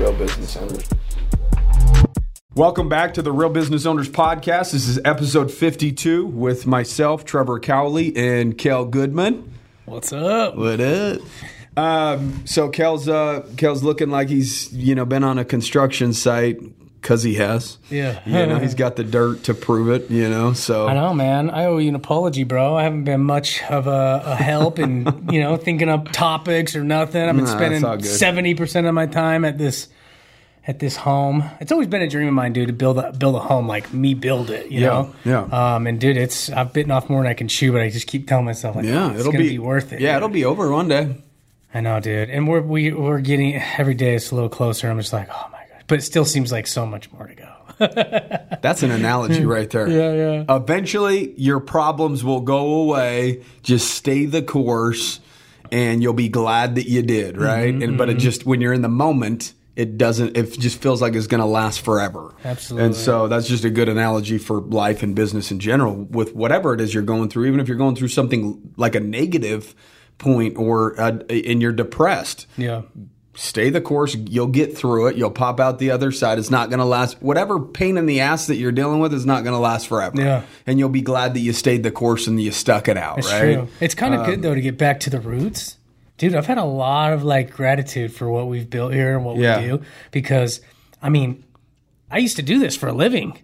real business owners. Welcome back to the Real Business Owners Podcast. This is episode 52 with myself, Trevor Cowley, and Kel Goodman. What's up? What up? Um, so Kel's uh, Kel's looking like he's you know been on a construction site because he has. Yeah. you know he's got the dirt to prove it. You know, so I know, man. I owe you an apology, bro. I haven't been much of a, a help in you know thinking up topics or nothing. I've been Nah, spending it's all good. seventy percent of my time at this at this home. It's always been a dream of mine, dude, to build a build a home like me build it. You Yeah, know, yeah. Um, and dude, it's I've bitten off more than I can chew, but I just keep telling myself, like, yeah, it's it'll be, be, worth it. Yeah, dude. it'll be over one day. I know, dude. And we're we, we're getting every day it's a little closer. I'm just like, oh my god, but it still seems like so much more to go. That's an analogy right there. Yeah, yeah. Eventually, your problems will go away. Just stay the course, and you'll be glad that you did, right? Mm-hmm, and but it just when you're in the moment, it doesn't. It just feels like it's going to last forever. Absolutely. And so that's just a good analogy for life and business in general. With whatever it is you're going through, even if you're going through something like a negative point or uh, and you're depressed, Yeah. Stay the course. You'll get through it. You'll pop out the other side. It's not going to last. Whatever pain in the ass that you're dealing with is not going to last forever. Yeah. And you'll be glad that you stayed the course and you stuck it out, It's right? true. It's kind of um, good though to get back to the roots. Dude, I've had a lot of like gratitude for what we've built here and what Yeah. we do because I mean, I used to do this for a living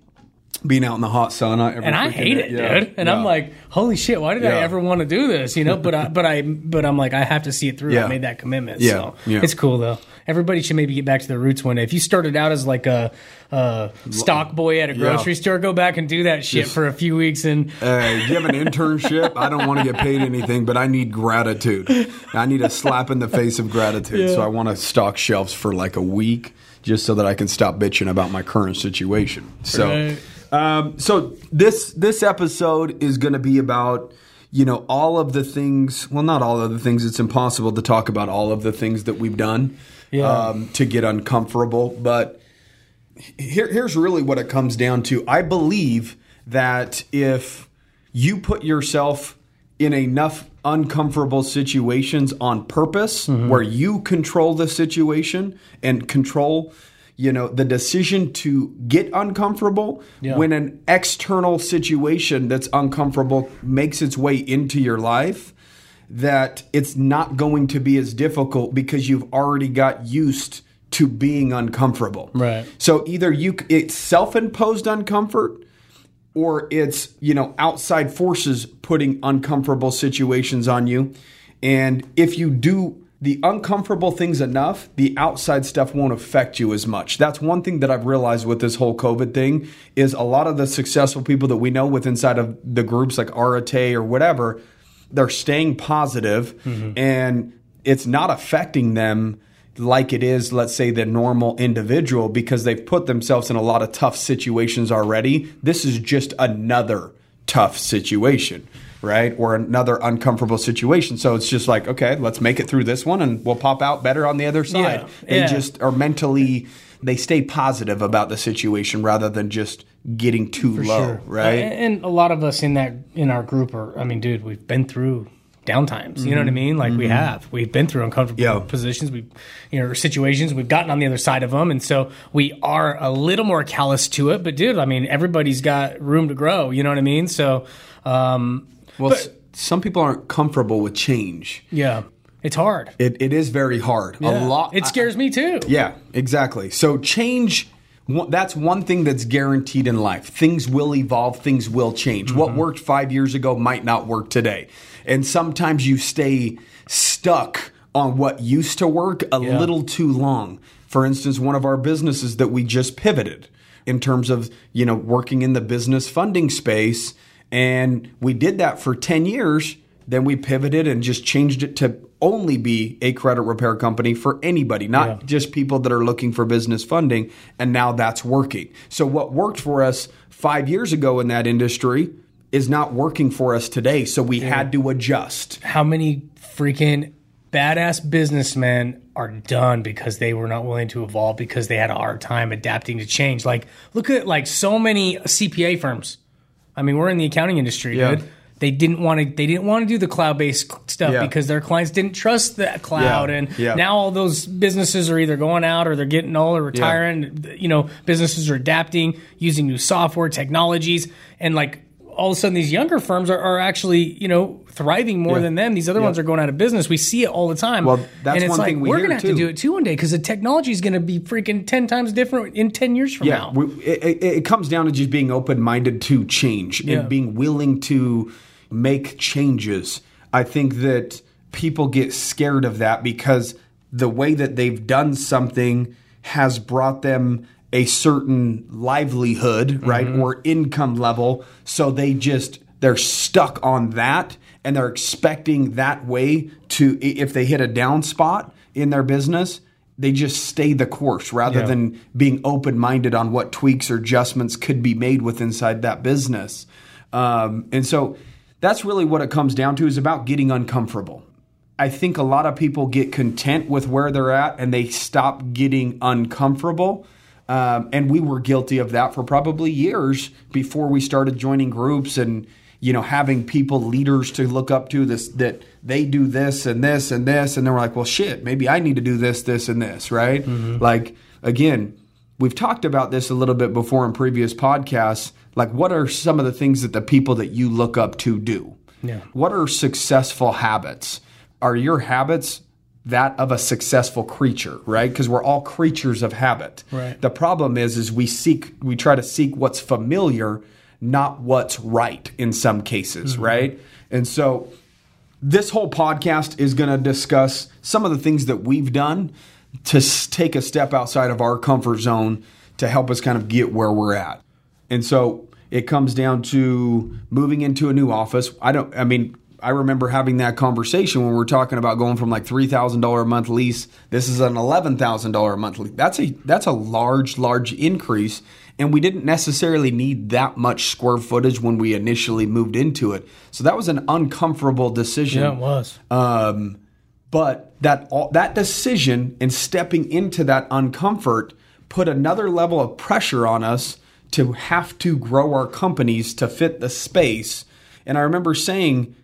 Being out in the hot sun. Every and I hate it, Yeah. dude. And Yeah. I'm like, holy shit, why did I ever want to do this? You know, but I, but I, but I'm like, I have to see it through. Yeah. I made that commitment. Yeah. So Yeah. it's cool though. Everybody should maybe get back to their roots one day. If you started out as like a, a stock boy at a grocery store, go back and do that shit Just- for a few weeks and Uh, you have an internship. I don't want to get paid anything, but I need gratitude. I need a slap in the face of gratitude. So I want to stock shelves for like a week just so that I can stop bitching about my current situation. So, Right. Um, so this this episode is going to be about you know all of the things. Well, not all of the things. It's impossible to talk about all of the things that we've done Yeah. um, to get uncomfortable, but here, here's really what it comes down to. I believe that if you put yourself in enough uncomfortable situations on purpose Mm-hmm. where you control the situation and control you know the decision to get uncomfortable Yeah. when an external situation that's uncomfortable makes its way into your life that it's not going to be as difficult because you've already got used to being uncomfortable. Right. So either you it's self-imposed uncomfort or it's, you know, outside forces putting uncomfortable situations on you. And if you do the uncomfortable things enough, the outside stuff won't affect you as much. That's one thing that I've realized with this whole COVID thing is a lot of the successful people that we know with inside of the groups like Arate or whatever, they're staying positive mm-hmm. and it's not affecting them like it is, let's say, the normal individual because they've put themselves in a lot of tough situations already. This is just another tough situation, right? Or another uncomfortable situation. So it's just like, okay, let's make it through this one and we'll pop out better on the other side. Yeah, They yeah. just are mentally, they stay positive about the situation rather than just getting too low, Sure. right? And a lot of us in that in our group are. I mean, dude, we've been through downtimes. You know what I mean? Like we have. We've been through uncomfortable Mm-hmm. Positions. We, you know, situations. We've gotten on the other side of them, and so we are a little more callous to it. But dude, I mean, everybody's got room to grow. You know what I mean? So, um, well, but- s- some people aren't comfortable with change. yeah, it's hard. It, it is very hard. A lot. It scares me too. Yeah, exactly. So change. That's one thing that's guaranteed in life. Things will evolve. Things will change. What Mm-hmm. worked five years ago might not work today, and sometimes you stay stuck on what used to work a Yeah. little too long. For instance, one of our businesses that we just pivoted in terms of you know working in the business funding space, and we did that for ten years. Then we pivoted and just changed it to only be a credit repair company for anybody, not Yeah. just people that are looking for business funding. And now that's working. So, what worked for us five years ago in that industry is not working for us today. So, we had to adjust. how many freaking badass businessmen are done because they were not willing to evolve because they had a hard time adapting to change. Like, look at like so many CPA firms. I mean, we're in the accounting industry, Yeah. dude. they didn't want to they didn't want to do the cloud based stuff Yeah. because their clients didn't trust that cloud Yeah. and now all those businesses are either going out or they're getting old or retiring you know businesses are adapting using new software technologies and like all of a sudden these younger firms are, are actually you know thriving more Yeah. than them these other ones are going out of business we see it all the time Well, that's and it's one like thing we we're gonna have to do it too one day because the technology is going to be freaking 10 times different in 10 years from Yeah, now we, it, it, comes down to just being open minded to change Yeah. and being willing to make changes. I think that people get scared of that because the way that they've done something has brought them a certain livelihood, right, or income level. So they just they're stuck on that and they're expecting that way to if they hit a down spot in their business they just stay the course rather Yeah. than being open minded on what tweaks or adjustments could be made with inside that business. Um, and so that's really what it comes down to is about getting uncomfortable. I think a lot of people get content with where they're at and they stop getting uncomfortable. Um, and we were guilty of that for probably years before we started joining groups and you know having people leaders to look up to this that they do this and this and this. And then we're like well shit maybe i need to do this this and this right? Like again we've talked about this a little bit before in previous podcasts. Like what are some of the things that the people that you look up to do? Yeah. what are successful habits? Are your habits that of a successful creature right because we're all creatures of habit Right. the problem is is we seek we try to seek what's familiar not what's right in some cases mm-hmm. right and so this whole podcast is going to discuss some of the things that we've done to s- take a step outside of our comfort zone to help us kind of get where we're at. And so it comes down to moving into a new office. I don't, I mean, I remember having that conversation when we are talking about going from like $3,000 a month lease. This is an $11,000 a month lease. That's a, that's a large, large increase. And we didn't necessarily need that much square footage when we initially moved into it. So that was an uncomfortable decision. yeah it was Um, but that all, that decision and stepping into that uncomfort put another level of pressure on us to have to grow our companies to fit the space. And I remember saying,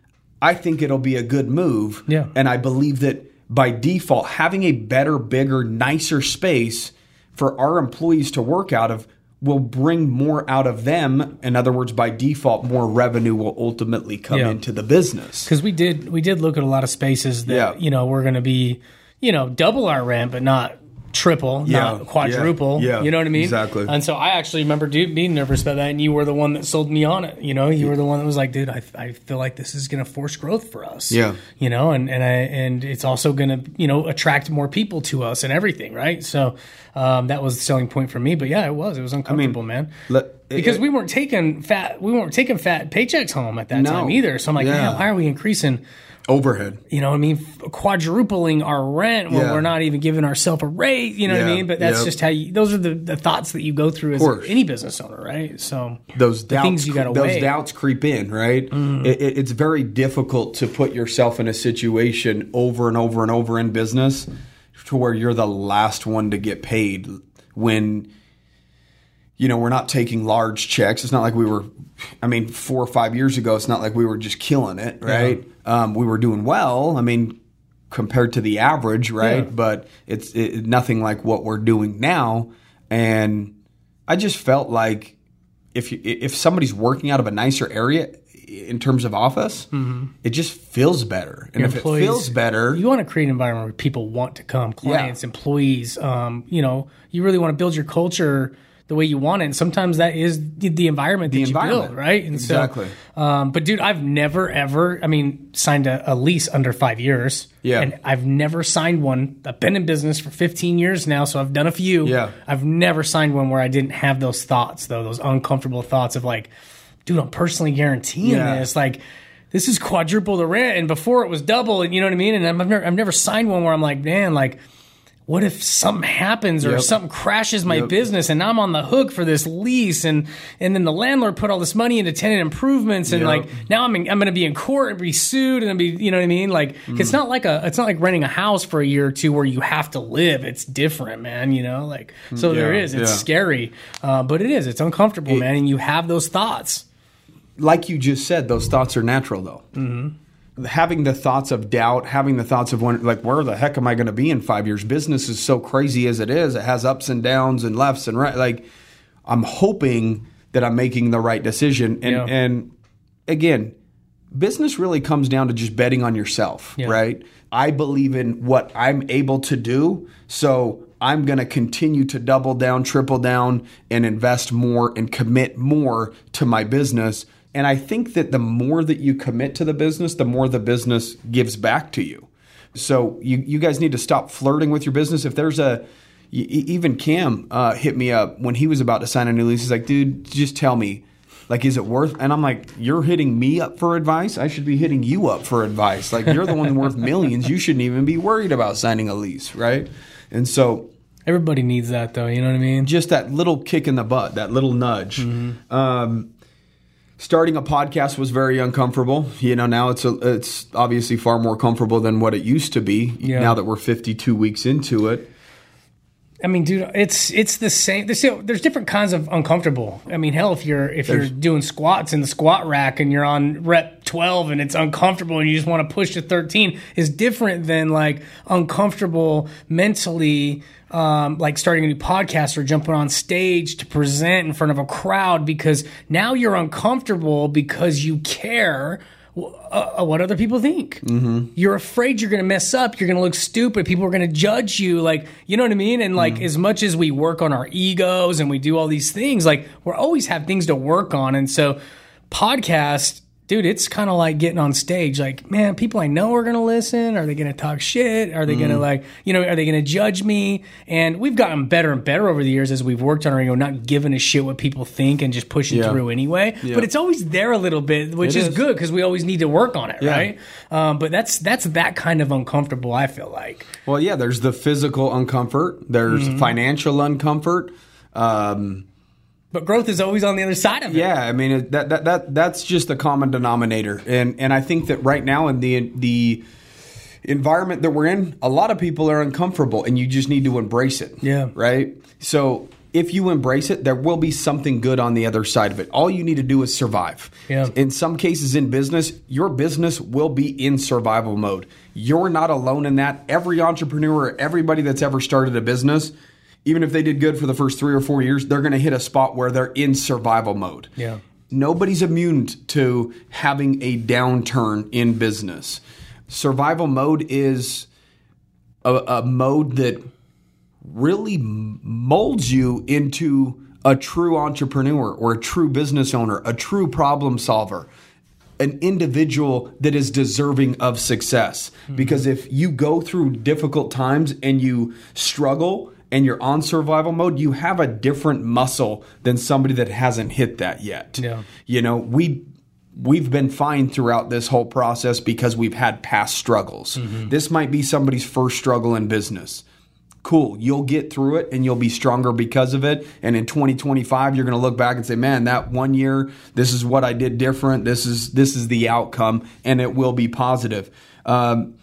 I think it'll be a good move. Yeah. And I believe that by default, having a better, bigger, nicer space for our employees to work out of will bring more out of them. In other words, by default, more revenue will ultimately come Yeah. into the business. because we did we did look at a lot of spaces that Yeah. you know we're going to be you know double our rent but not triple Yeah, not quadruple yeah, yeah, you know what i mean exactly. and so i actually remember dude being nervous about that and you were the one that sold me on it you know you were the one that was like dude i, I feel like this is going to force growth for us Yeah. you know and and I, and it's also going to you know attract more people to us and everything right so um, that was the selling point for me but yeah it was it was uncomfortable man let- because we weren't taking fat we weren't taking fat paychecks home at that No. time either so i'm like Yeah. man why are we increasing Overhead. you know what I mean, quadrupling our rent when Yeah. we're not even giving ourselves a raise. You know what I mean? But that's Yep. just how you. Those are the, the thoughts that you go through as any business owner, right? So those doubts, things you gotta those weigh. Doubts creep in, right? Mm. It, it- it's very difficult to put yourself in a situation over and over and over in business to where you're the last one to get paid when you know we're not taking large checks. It's not like we were. I mean, four or five years ago, it's not like we were just killing it, right? Um, we were doing well. I mean, compared to the average, right? Yeah. But it's it, nothing like what we're doing now. And I just felt like if you, if somebody's working out of a nicer area in terms of office, it just feels better. And Mm-hmm. Your if it feels better, you want to create an environment where people want to come, clients, employees. Um, you know, you really want to build your culture the way you want it. And sometimes that is the, the environment that you environment. build, right? And Exactly. So, um, but dude, I've never ever, I mean, signed a, a lease under five years. Yeah. And I've never signed one. I've been in business for 15 years now, so I've done a few. Yeah. I've never signed one where I didn't have those thoughts, though, those uncomfortable thoughts of like, dude, I'm personally guaranteeing Yeah. this. Like, this is quadruple the rent, and before it was double, and you know what I mean. And I've never, I've never signed one where I'm like, man, like, what if something happens or Yep. something crashes my Yep. business, and I'm on the hook for this lease, and and then the landlord put all this money into tenant improvements, and Yep. like now I'm in, I'm going to be in court and be sued, and be you know what I mean. Like Mm. it's not like a it's not like renting a house for a year or two where you have to live. It's different, man. You know, like so there Yeah, is. It's yeah. scary, uh, but it is. It's uncomfortable, man, and you have those thoughts. like you just said, those thoughts are natural though. Mm-hmm. Having the thoughts of doubt, having the thoughts of when, like, where the heck am I going to be in five years? Business is so crazy as it is. It has ups and downs and lefts and right. Like, I'm hoping that I'm making the right decision. And Yeah. and again, business really comes down to just betting on yourself, Yeah. right? I believe in what I'm able to do, so I'm going to continue to double down, triple down, and invest more and commit more to my business. And I think that the more that you commit to the business, the more the business gives back to you. So you you guys need to stop flirting with your business. If there's a, even Cam uh, hit me up when he was about to sign a new lease. He's like, dude, just tell me, like, is it worth? And I'm like, you're hitting me up for advice. I should be hitting you up for advice. Like, you're the one worth millions. You shouldn't even be worried about signing a lease, right? And so Everybody needs that though. You know what I mean? just that little kick in the butt, that little nudge. Um, starting a podcast was very uncomfortable. You know, now it's a, it's obviously far more comfortable than what it used to be. Yeah. Now that we're 52 weeks into it. I mean, dude, it's it's the same. There's there's different kinds of uncomfortable. I mean, hell, if you're if you're doing squats in the squat rack and you're on rep 12 and it's uncomfortable and you just want to push to 13 is different than like uncomfortable mentally. Um, like starting a new podcast or jumping on stage to present in front of a crowd because now you're uncomfortable because you care uh, what other people think. Mm-hmm. You're afraid you're going to mess up. You're going to look stupid. People are going to judge you. Like, you know what I mean? And like, as much as we work on our egos and we do all these things, like, we're always have things to work on. And so, podcast, dude, it's kind of like getting on stage. Like, man, people I know are going to listen. Are they going to talk shit? Are they going to like, you know, are they going to judge me? And we've gotten better and better over the years as we've worked on our ego, not giving a shit what people think and just pushing Yeah. through anyway. But it's always there a little bit, which is, is. good because we always need to work on it, Yeah. right? Um, but that's that's that kind of uncomfortable. I feel like. Well, yeah, there's the physical uncomfort, there's Mm-hmm. financial uncomfort. Um, But growth is always on the other side of it. Yeah, I mean that, that that that's just the common denominator, and and I think that right now in the the environment that we're in, a lot of people are uncomfortable, and you just need to embrace it. Yeah. Right. So if you embrace it, there will be something good on the other side of it. All you need to do is survive. Yeah. In some cases in business, your business will be in survival mode. You're not alone in that. Every entrepreneur, everybody that's ever started a business, even if they did good for the first three or four years, they're going to hit a spot where they're in survival mode. Yeah. Nobody's immune to having a downturn in business. Survival mode is a, a mode that really molds you into a true entrepreneur or a true business owner, a true problem solver, an individual that is deserving of success. Mm-hmm. Because if you go through difficult times and you struggle and you're on survival mode, you have a different muscle than somebody that hasn't hit that yet. Yeah. You know, we we've been fine throughout this whole process because we've had past struggles. This might be somebody's first struggle in business. Cool, you'll get through it and you'll be stronger because of it. And in 2025, you're going to look back and say, "Man, that one year, this is what I did different. This is this is the outcome, and it will be positive." Um,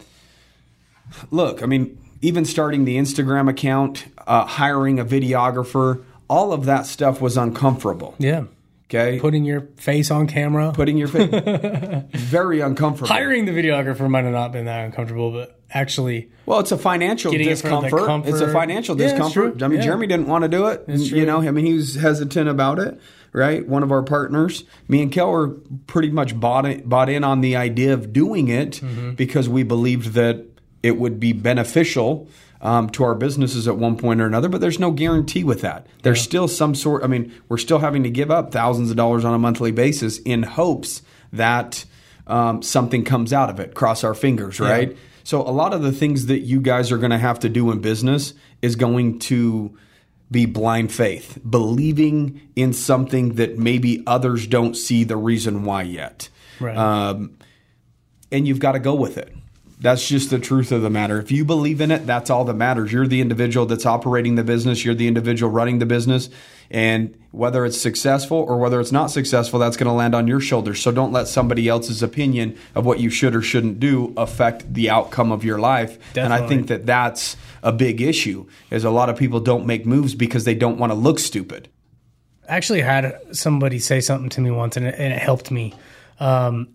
look, I mean, even starting the Instagram account, uh, hiring a videographer, all of that stuff was uncomfortable. Yeah. Okay, Putting your face on camera. putting your face very uncomfortable. Hiring the videographer might have not been that uncomfortable, but actually, Well, it's a financial Getting it discomfort. It's a financial Yeah, discomfort. I mean, Yeah. Jeremy didn't want to do it. It's You know, I mean, he was hesitant about it. Right, one of our partners, me and Kel, were pretty much bought it, bought in on the idea of doing it Mm-hmm. because we believed that it would be beneficial um, to our businesses at one point or another. But there's no guarantee with that. There's still some sort. I mean, we're still having to give up thousands of dollars on a monthly basis in hopes that um, something comes out of it. Cross our fingers, right? So a lot of the things that you guys are going to have to do in business is going to be blind faith, believing in something that maybe others don't see the reason why yet. Right. Um, and you've got to go with it. That's just the truth of the matter. If you believe in it, that's all that matters. You're the individual that's operating the business, you're the individual running the business. And whether it's successful or whether it's not successful, that's going to land on your shoulders. So don't let somebody else's opinion of what you should or shouldn't do affect the outcome of your life. And I think that that's a big issue is a lot of people don't make moves because they don't want to look stupid. I actually had somebody say something to me once, and it, and it helped me. Um,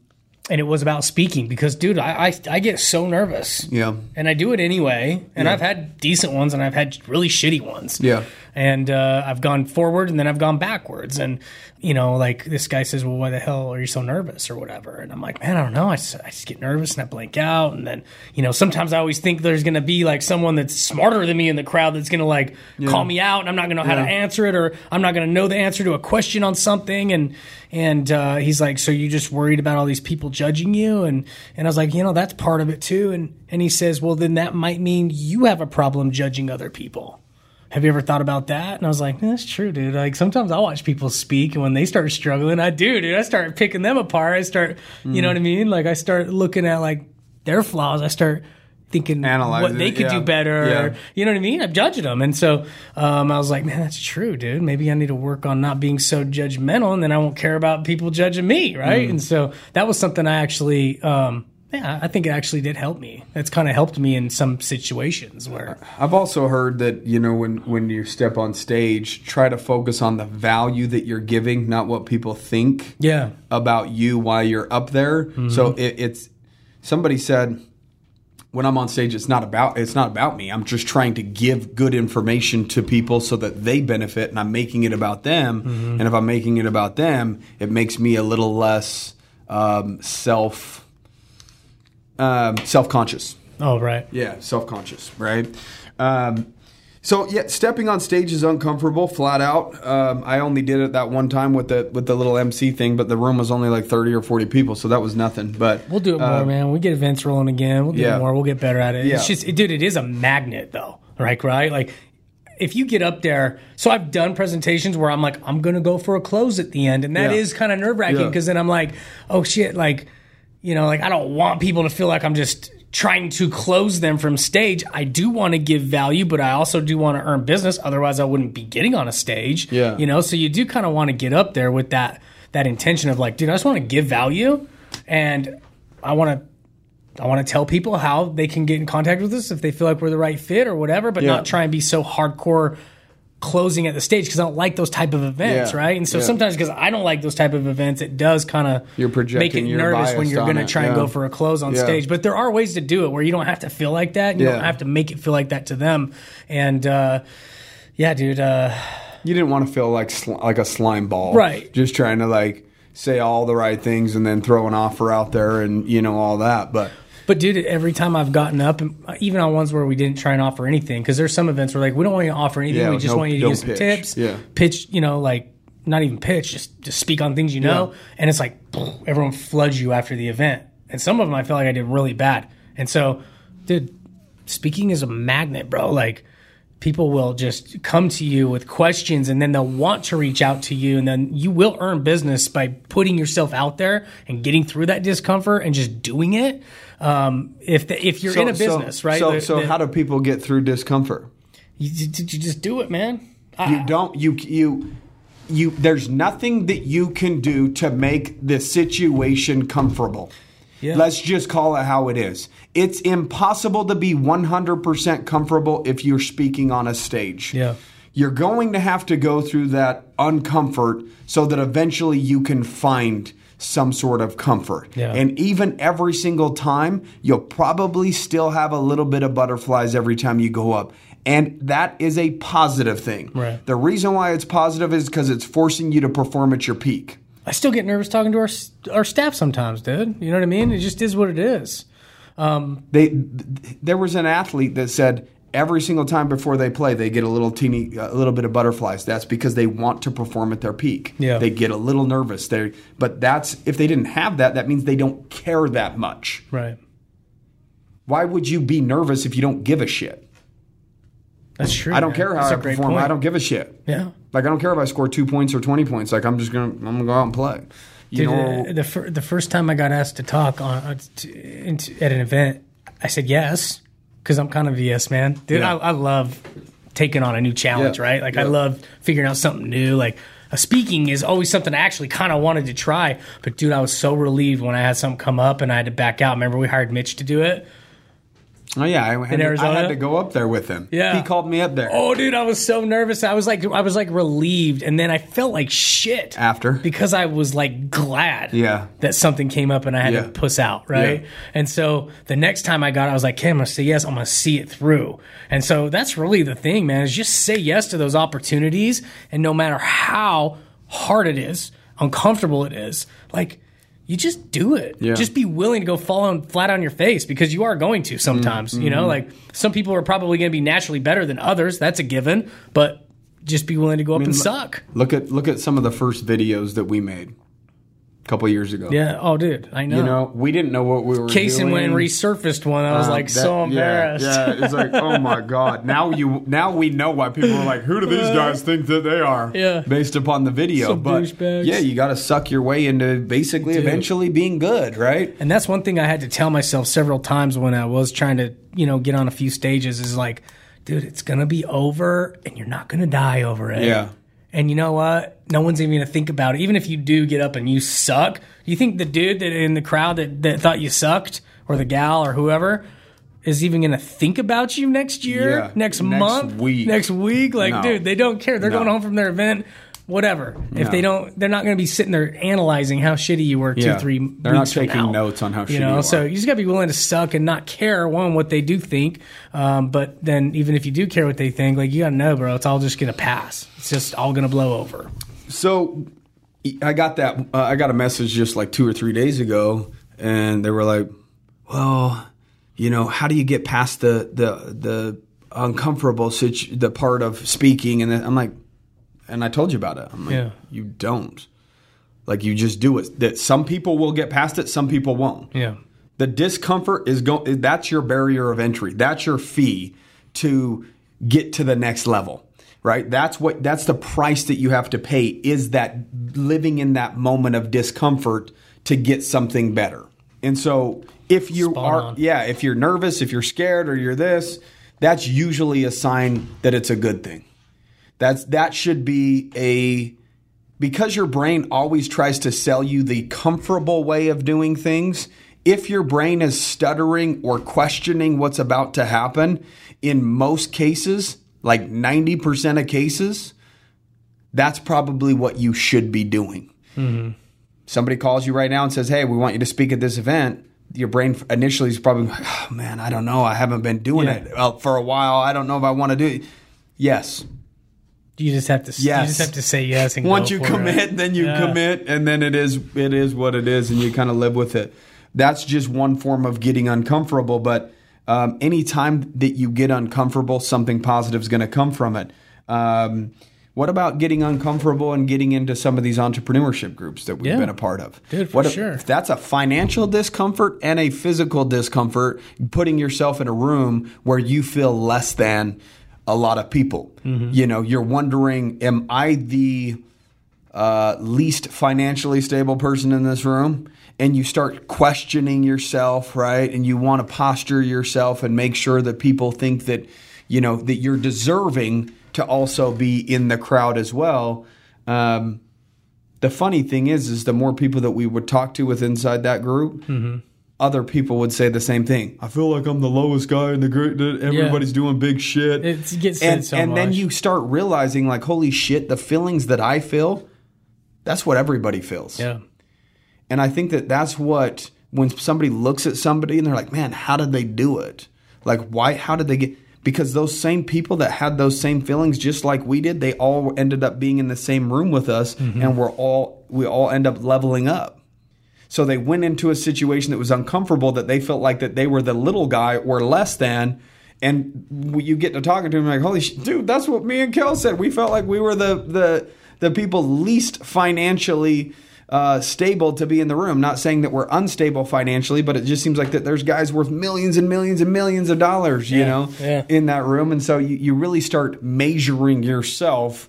and it was about speaking because, dude, I, I, I get so nervous. Yeah. And I do it anyway. And I've had decent ones and I've had really shitty ones. Yeah. And uh, I've gone forward and then I've gone backwards. And, you know, like this guy says, well, why the hell are you so nervous or whatever? And I'm like, man, I don't know. I just, I just get nervous and I blank out. And then, you know, sometimes I always think there's going to be like someone that's smarter than me in the crowd that's going to like call me out and I'm not going to know how to answer it or I'm not going to know the answer to a question on something. And, and uh, he's like, so you just worried about all these people judging you? And, and I was like, you know, that's part of it too. And, and he says, well, then that might mean you have a problem judging other people have you ever thought about that? And I was like, that's true, dude. Like sometimes I watch people speak, and when they start struggling, I do, dude. I start picking them apart. I start, you know what I mean? Like I start looking at like their flaws. I start thinking Analyzing what they could yeah. do better. Yeah. You know what I mean? I'm judging them, and so um, I was like, man, that's true, dude. Maybe I need to work on not being so judgmental, and then I won't care about people judging me, right? And so that was something I actually. Um, yeah, I think it actually did help me. It's kind of helped me in some situations where I've also heard that you know when when you step on stage, try to focus on the value that you're giving, not what people think yeah, about you while you're up there. So it, it's somebody said when I'm on stage, it's not about it's not about me. I'm just trying to give good information to people so that they benefit, and I'm making it about them. And if I'm making it about them, it makes me a little less um, self um, self conscious. oh right. Yeah, self conscious, right? Um, so yeah, stepping on stage is uncomfortable, flat out. Um, I only did it that one time with the with the little MC thing, but the room was only like thirty or forty people, so that was nothing. But We'll do it more, man. We get events rolling again. We'll do yeah. it more. We'll get better at it. It's Yeah. just, dude, it is a magnet though, right? Right? Like, if you get up there, so I've done presentations where I'm like, I'm gonna go for a close at the end, and that Yeah. is kind of nerve wracking Yeah. because then I'm like, oh shit, like, you know, like I don't want people to feel like I'm just trying to close them from stage. I do want to give value, but I also do want to earn business. Otherwise, I wouldn't be getting on a stage. Yeah. you know, so you do kind of want to get up there with that that intention of like, dude, I just want to give value, and I want to. I want to tell people how they can get in contact with us if they feel like we're the right fit or whatever, but Yeah. not try and be so hardcore closing at the stage because I don't like those type of events, Yeah. right? And so Yeah. sometimes because I don't like those type of events, it does kind of You're projecting make it nervous when you're going to try and go for a close on Yeah. stage. But there are ways to do it where you don't have to feel like that. You Yeah. don't have to make it feel like that to them. And uh, yeah, dude. Uh, you didn't want to feel like sli- like a slime ball, Right. Just trying to like say all the right things and then throw an offer out there and you know all that, but. But dude, every time I've gotten up, even on ones where we didn't try and offer anything, because there's some events where like we don't want you to offer anything, Yeah, we just no- want you to give some tips, Yeah. pitch, you know, like not even pitch, just just speak on things you know, Yeah. and it's like everyone floods you after the event, and some of them I feel like I did really bad, and so, dude, speaking is a magnet, bro, like. People will just come to you with questions and then they'll want to reach out to you. And then you will earn business by putting yourself out there and getting through that discomfort and just doing it. Um, if the, if you're in a business, so, right? So, the- so the- how do people get through discomfort? you, you, you just do it, man. I- You don't. You you you. There's nothing that you can do to make the situation comfortable. Yeah. Let's just call it how it is. It's impossible to be 100% comfortable if you're speaking on a stage. Yeah. You're going to have to go through that uncomfort so that eventually you can find some sort of comfort. Yeah. And even every single time, you'll probably still have a little bit of butterflies every time you go up. And that is a positive thing. Right. The reason why it's positive is because it's forcing you to perform at your peak. I still get nervous talking to our our staff sometimes, dude. You know what I mean? It just is what it is. Um, they, there was an athlete that said every single time before they play, they get a little teeny, a little bit of butterflies. That's because they want to perform at their peak. Yeah. They get a little nervous. They, but that's if they didn't have that, that means they don't care that much. Right. Why would you be nervous if you don't give a shit? That's true. I don't man. care how That's I perform. point. I don't give a shit. Yeah. Like I don't care if I score two points or twenty points. Like I'm just gonna, I'm gonna go out and play. You Dude, know, uh, the fir- the first time I got asked to talk on uh, to, at an event, I said yes because I'm kind of a yes man. Dude, Yeah. I, I love taking on a new challenge, Yeah. right? Like I love figuring out something new. Like uh, speaking is always something I actually kind of wanted to try, but dude, I was so relieved when I had something come up and I had to back out. Remember we hired Mitch to do it. Oh yeah, I had, Arizona? I had to go up there with him. Yeah. he called me up there. Oh, dude, I was so nervous. I was like, I was like relieved, and then I felt like shit After? because I was like glad, Yeah. that something came up and I had Yeah. to puss out, right? Yeah. And so the next time I got, it, I was like, okay, I'm gonna say yes. I'm gonna see it through. And so that's really the thing, man. Is just say yes to those opportunities, and no matter how hard it is, uncomfortable it is, like. You just do it. Yeah. Just be willing to go fall on flat on your face because you are going to sometimes. You Mm-hmm. know, like some people are probably going to be naturally better than others. That's a given. But just be willing to go up and suck. Look at look at some of the first videos that we made a couple years ago. Yeah. Oh, dude, I know. You know, we didn't know what we were Case doing. and went and resurfaced one. I was Uh, like that- so yeah, embarrassed. Yeah, it's like, oh my god. Now you now we know why people are like, who do these guys think that they are? Yeah. Based upon the video. Some but douchebags. yeah, you gotta suck your way into basically eventually being good, right? And that's one thing I had to tell myself several times when I was trying to, you know, get on a few stages is like, dude, it's to be over and you're not to die over it. Yeah. And you know what? No one's even to think about it. Even if you do get up and you suck, do you think the dude that in the crowd that, that thought you sucked or the gal or whoever is even to think about you next year, Yeah. next, Next month, week. next week? Like, No. dude, they don't care. They're No. going home from their event. Whatever. If they don't, they're not going to be sitting there analyzing how shitty you were two, Yeah. three. They're not weeks from taking now. notes on how you shitty know. you so you just got to be willing to suck and not care one what they do think. Um, but then even if you do care what they think, like you got to know, bro, it's all just gonna pass. It's just all gonna blow over. So I got that. Uh, I got a message just like two or three days ago, and they were like, "Well, you know, how do you get past the the the uncomfortable situ- the part of speaking?" And then I'm like, and I told you about it. I'm like, Yeah. you don't. Like you just do it. That some people will get past it, some people won't. Yeah. The discomfort is going. That's your barrier of entry. That's your fee to get to the next level. Right. That's what. That's the price that you have to pay. Is that living in that moment of discomfort to get something better. And so, if you Spot are, on. yeah, if you're nervous, if you're scared, or you're this, that's usually a sign that it's a good thing. That's that should be a because your brain always tries to sell you the comfortable way of doing things. If your brain is stuttering or questioning what's about to happen, in most cases, like 90% of cases, that's probably what you should be doing. Mm-hmm. Somebody calls you right now and says, Hey, we want you to speak at this event. Your brain initially is probably, like, oh, man, I don't know. I haven't been doing Yeah. it uh, for a while. I don't know if I want to do it. Yes, You just have to. Yes. You just have to say yes and once you commit it. then you Yeah. commit and then it is it is what it is and you kind of live with it that's just one form of getting uncomfortable but um, anytime that you get uncomfortable something positive is going to come from it um, what about getting uncomfortable and getting into some of these entrepreneurship groups that we've Yeah. been a part of Dude, for what sure. if that's a financial discomfort and a physical discomfort putting yourself in a room where you feel less than a lot of people. Mm-hmm. you know you're wondering am i the uh, least financially stable person in this room? And you start questioning yourself right? And you want to posture yourself and make sure that people think that you know that you're deserving to also be in the crowd as well. Um, the funny thing is is the more people that we would talk to with inside that group other people would say the same thing. I feel like i'm the lowest guy in the group that everybody's doing big shit. It gets said and, so and then you start realizing like holy shit the feelings that i feel that's what everybody feels. Yeah. and i think that that's what when somebody looks at somebody and they're like man how did they do it? Like why how did they get because those same people that had those same feelings just like we did they all ended up being in the same room with us mm-hmm. and we're all we all end up leveling up so they went into a situation that was uncomfortable that they felt like that they were the little guy or less than. And you get to talking to him, like, holy shit, dude, that's what me and Kel said. We felt like we were the the the people least financially uh, stable to be in the room. Not saying that we're unstable financially, but it just seems like that there's guys worth millions and millions and millions of dollars, you Yeah, know, yeah. in that room. And so you, you really start measuring yourself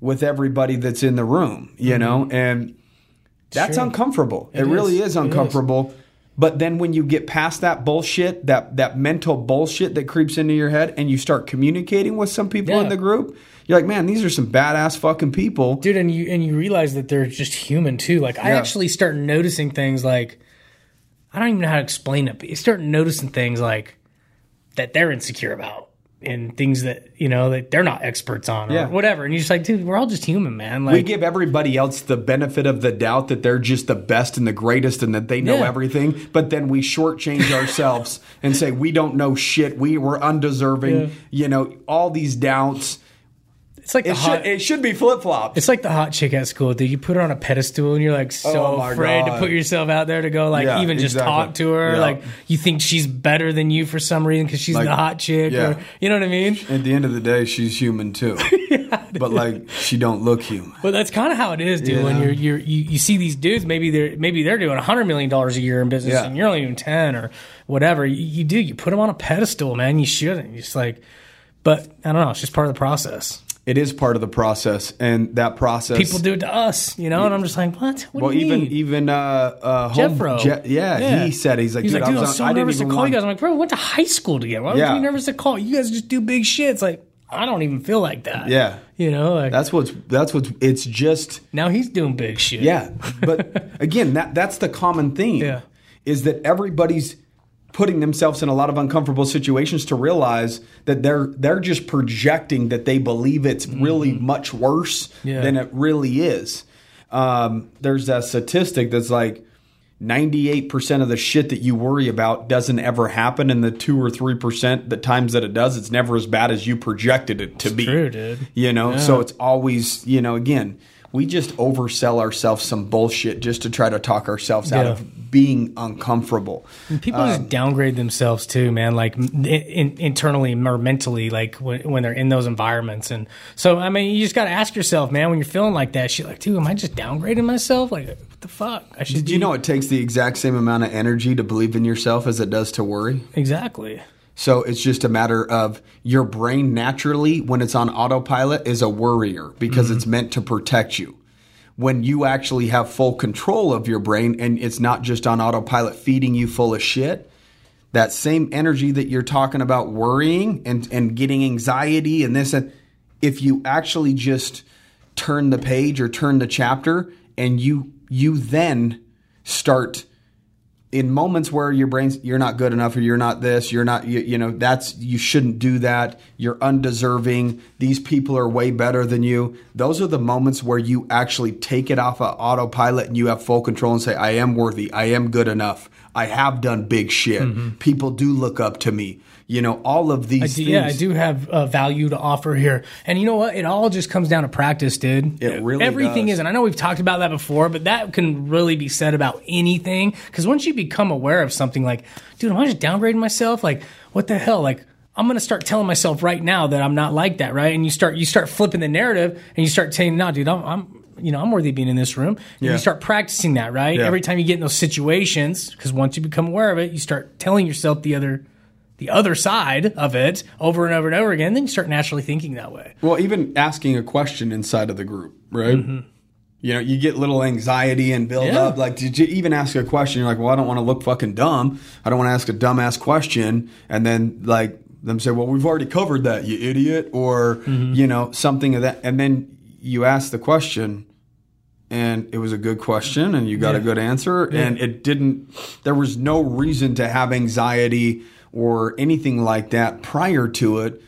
with everybody that's in the room, you know, and that's Sure. uncomfortable. It, It really is. is It is. uncomfortable. But then when you get past that bullshit, that that mental bullshit that creeps into your head, and you start communicating with some people in the group, you're like, man, these are some badass fucking people. dude and you and you realize that they're just human too like i Yeah. actually start noticing things like i don't even know how to explain it but you start noticing things like that they're insecure about and things that you know that they're not experts on or Yeah. whatever. And you're just like, dude, we're all just human, man. Like, we give everybody else the benefit of the doubt that they're just the best and the greatest and that they know Yeah. everything, but then we shortchange ourselves and say we don't know shit. We were undeserving. Yeah. You know, all these doubts. It's like the It hot, should it should be flip flops. It's like the hot chick at school, dude. You put her on a pedestal and you're like so Oh afraid to put yourself out there to go like Yeah, even just exactly. talk to her. Yeah. Like you think she's better than you for some reason because she's Like, the hot chick. yeah. Or, you know what I mean? At the end of the day, she's human too. but like she don't look human. But that's kind of how it is, dude. When you're, you're you, you see these dudes, maybe they're maybe they're doing hundred million dollars a year in business, Yeah. and you're only doing ten or whatever. You, you do you put them on a pedestal, man. You shouldn't. Just like, but I don't know. It's just part of the process. It is part of the process, and that process. People do it to us, you know, and I'm just like, what? What Well, do you even mean? even uh, uh, home, Jeffro. Je- yeah, he said he's like, he's dude, like, dude, I I was was, so I nervous to call want- you guys. I'm like, bro, we went to high school together. Why Yeah. would you nervous to call? You guys just do big shit. It's like I don't even feel like that. Yeah, you know, like that's what's that's what's. It's just now he's doing big shit. yeah, but again, that that's the common theme. Yeah. is that everybody's putting themselves in a lot of uncomfortable situations to realize that they're they're just projecting that they believe it's really much worse Mm-hmm. Yeah. than it really is. Um, there's that statistic that's like 98% of the shit that you worry about doesn't ever happen and the 2 or 3% the times that it does it's never as bad as you projected it to be true, dude. you know so it's always you know again we just oversell ourselves some bullshit just to try to talk ourselves out of being uncomfortable People Um, just downgrade themselves too, man. Like in, in, internally or mentally, like when, when they're in those environments. And so, I mean, you just got to ask yourself, man, when you're feeling like that, shit, like, dude, am I just downgrading myself? Like, what the fuck? I should. did you know it takes the exact same amount of energy to believe in yourself as it does to worry exactly? So it's just a matter of your brain naturally, when it's on autopilot, is a worrier because it's mm-hmm. meant to protect you. When you actually have full control of your brain and it's not just on autopilot feeding you full of shit, that same energy that you're talking about worrying and, and getting anxiety and this and if you actually just turn the page or turn the chapter and you you then start in moments where your brain's you're not good enough or you're not this you're not you, you know that's you shouldn't do that. You're undeserving. These people are way better than you. Those are the moments where you actually take it off of autopilot and you have full control and say i am worthy. I am good enough. I have done big shit. Mm-hmm. People do look up to me you know all of these. I do, things yeah, I do have uh, value to offer here. And you know what? It all just comes down to practice, dude. It really Everything does. is, and I know we've talked about that before, but that can really be said about anything. Because once you become aware of something like, dude, am I just downgrading myself? Like, what the hell? Like, I'm gonna start telling myself right now that I'm not like that, right? And you start you start flipping the narrative, and you start saying, "No, dude, I'm." I'm you know, I'm worthy of being in this room. And Yeah. you start practicing that, right? Yeah. Every time you get in those situations, because once you become aware of it, you start telling yourself the other the other side of it over and over and over again, then you start naturally thinking that way. Well, even asking a question inside of the group, right? Mm-hmm. You know, you get little anxiety and build Yeah. up. Like, did you even ask a question? You're like, well, I don't want to look fucking dumb. I don't want to ask a dumbass question. And then, like, them say, well, we've already covered that, you idiot. Or, mm-hmm. you know, something of that. And then you ask the question and it was a good question and you got a good answer. And it didn't, there was no reason to have anxiety or anything like that prior to it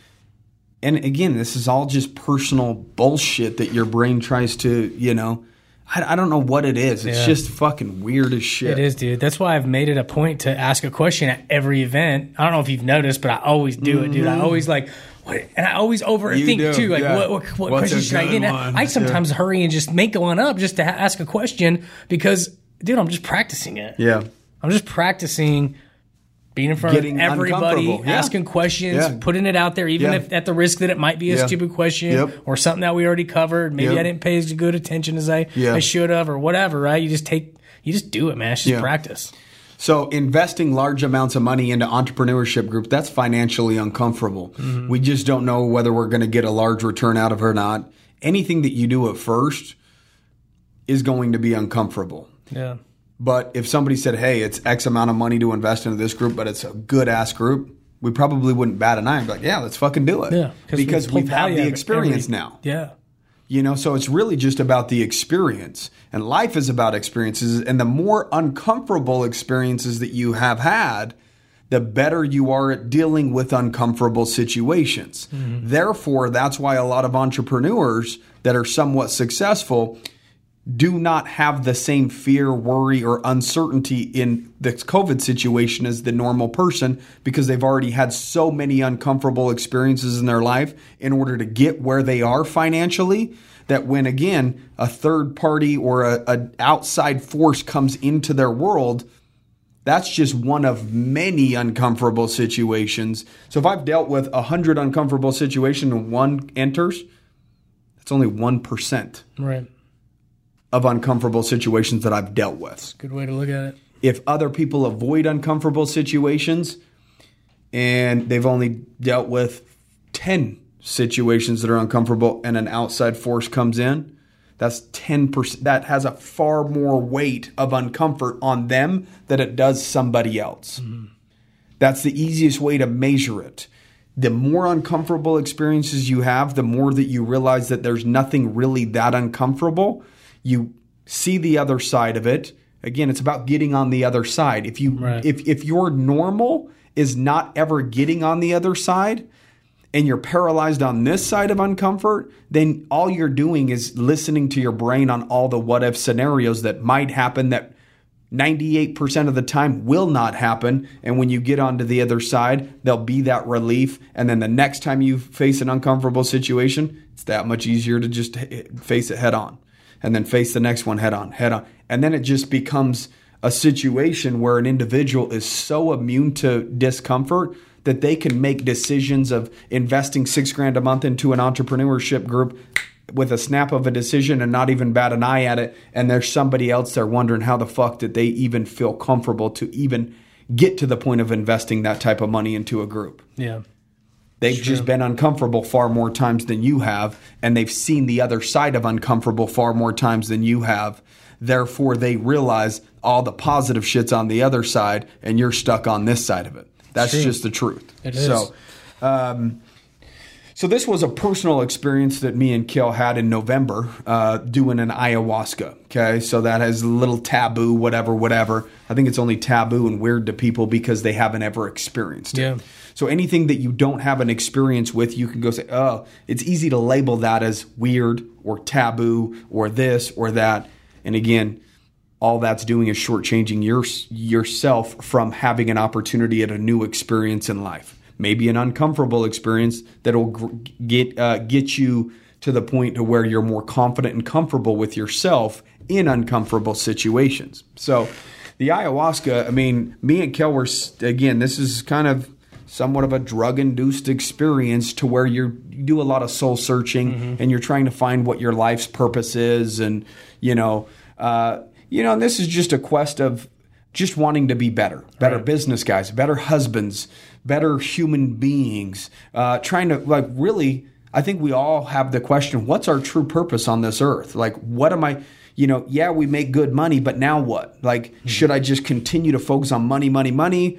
and again, this is all just personal bullshit that your brain tries to, you know, I, I don't know what it is. It's Yeah. just fucking weird as shit. It is, dude. That's why I've made it a point to ask a question at every event. I don't know if you've noticed, but I always do it, dude. I mm-hmm. always like, what, and I always overthink too. Like, yeah. what, what, what question should I get? I sometimes hurry and just make one up just to ha- ask a question because, dude, I'm just practicing it. Yeah. I'm just practicing being in front Getting of everybody. Yeah. asking questions, Yeah. putting it out there, even Yeah. if at the risk that it might be a stupid question Yep. or something that we already covered. Maybe Yep. I didn't pay as good attention as I. I should have, or whatever. Right? You just take, you just do it, man. It's just practice. So investing large amounts of money into entrepreneurship group, that's financially uncomfortable. Mm-hmm. We just don't know whether we're going to get a large return out of it or not. Anything that you do at first is going to be uncomfortable. Yeah. But if somebody said, "Hey, it's X amount of money to invest into this group, but it's a good ass group," we probably wouldn't bat an eye and be like, "Yeah, let's fucking do it." Yeah. because we we've had the experience every- now. Yeah. You know, so it's really just about the experience. And life is about experiences. And the more uncomfortable experiences that you have had, the better you are at dealing with uncomfortable situations. Therefore, that's why a lot of entrepreneurs that are somewhat successful do not have the same fear, worry, or uncertainty in the COVID situation as the normal person because they've already had so many uncomfortable experiences in their life in order to get where they are financially that when again a third party or a, a outside force comes into their world that's just one of many uncomfortable situations so if i've dealt with a hundred uncomfortable situations and one enters that's only 1% Right. Of uncomfortable situations that I've dealt with. Good way to look at it. If other people avoid uncomfortable situations and they've only dealt with 10 situations that are uncomfortable and an outside force comes in, that's 10%. That has a far more weight of uncomfort on them than it does somebody else. Mm-hmm. That's the easiest way to measure it. The more uncomfortable experiences you have, the more that you realize that there's nothing really that uncomfortable. You see the other side of it. Again, it's about getting on the other side. If you Right. if if your normal is not ever getting on the other side and you're paralyzed on this side of uncomfort, then all you're doing is listening to your brain on all the what if scenarios that might happen that 98% of the time will not happen. And when you get onto the other side, there'll be that relief. And then the next time you face an uncomfortable situation, it's that much easier to just face it head on. And then face the next one head on, head on. And then it just becomes a situation where an individual is so immune to discomfort that they can make decisions of investing six grand a month into an entrepreneurship group with a snap of a decision and not even bat an eye at it. And there's somebody else there wondering how the fuck did they even feel comfortable to even get to the point of investing that type of money into a group. Yeah. They've just been uncomfortable far more times than you have, and they've seen the other side of uncomfortable far more times than you have. Therefore, they realize all the positive shit's on the other side, and you're stuck on this side of it. That's True. just the truth. It is. So, um, so this was a personal experience that me and Kel had in November, uh, doing an ayahuasca. Okay, so that has a little taboo, whatever, whatever. I think it's only taboo and weird to people because they haven't ever experienced it. Yeah. So anything that you don't have an experience with, you can go say, "Oh, it's easy to label that as weird or taboo or this or that." And again, all that's doing is shortchanging your, yourself from having an opportunity at a new experience in life. Maybe an uncomfortable experience that'll get uh, get you to the point to where you're more confident and comfortable with yourself in uncomfortable situations. So, the ayahuasca. I mean, me and Kel were again. This is kind of somewhat of a drug induced experience to where you're, you do a lot of soul searching and you're trying to find what your life's purpose is and you know uh, you know and this is just a quest of just wanting to be better better Right. business guys better husbands better human beings uh, trying to like really i think we all have the question what's our true purpose on this earth? Like what am i you know yeah we make good money but now what? Like should i just continue to focus on money money money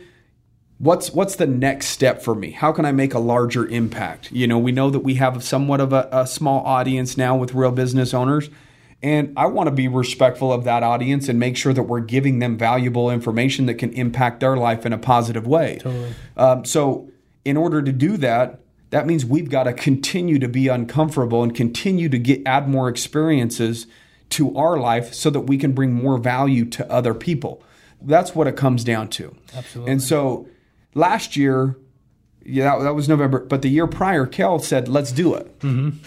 what's what's the next step for me? How can i make a larger impact? You know we know that we have somewhat of a, a small audience now with real business owners and i want to be respectful of that audience and make sure that we're giving them valuable information that can impact their life in a positive way. Totally. um, so in order to do that that means we've got to continue to be uncomfortable and continue to get add more experiences to our life so that we can bring more value to other people. That's what it comes down to. Absolutely. and so last year, yeah, that, that was November, but the year prior, Kel said, "Let's do it." Mm-hmm.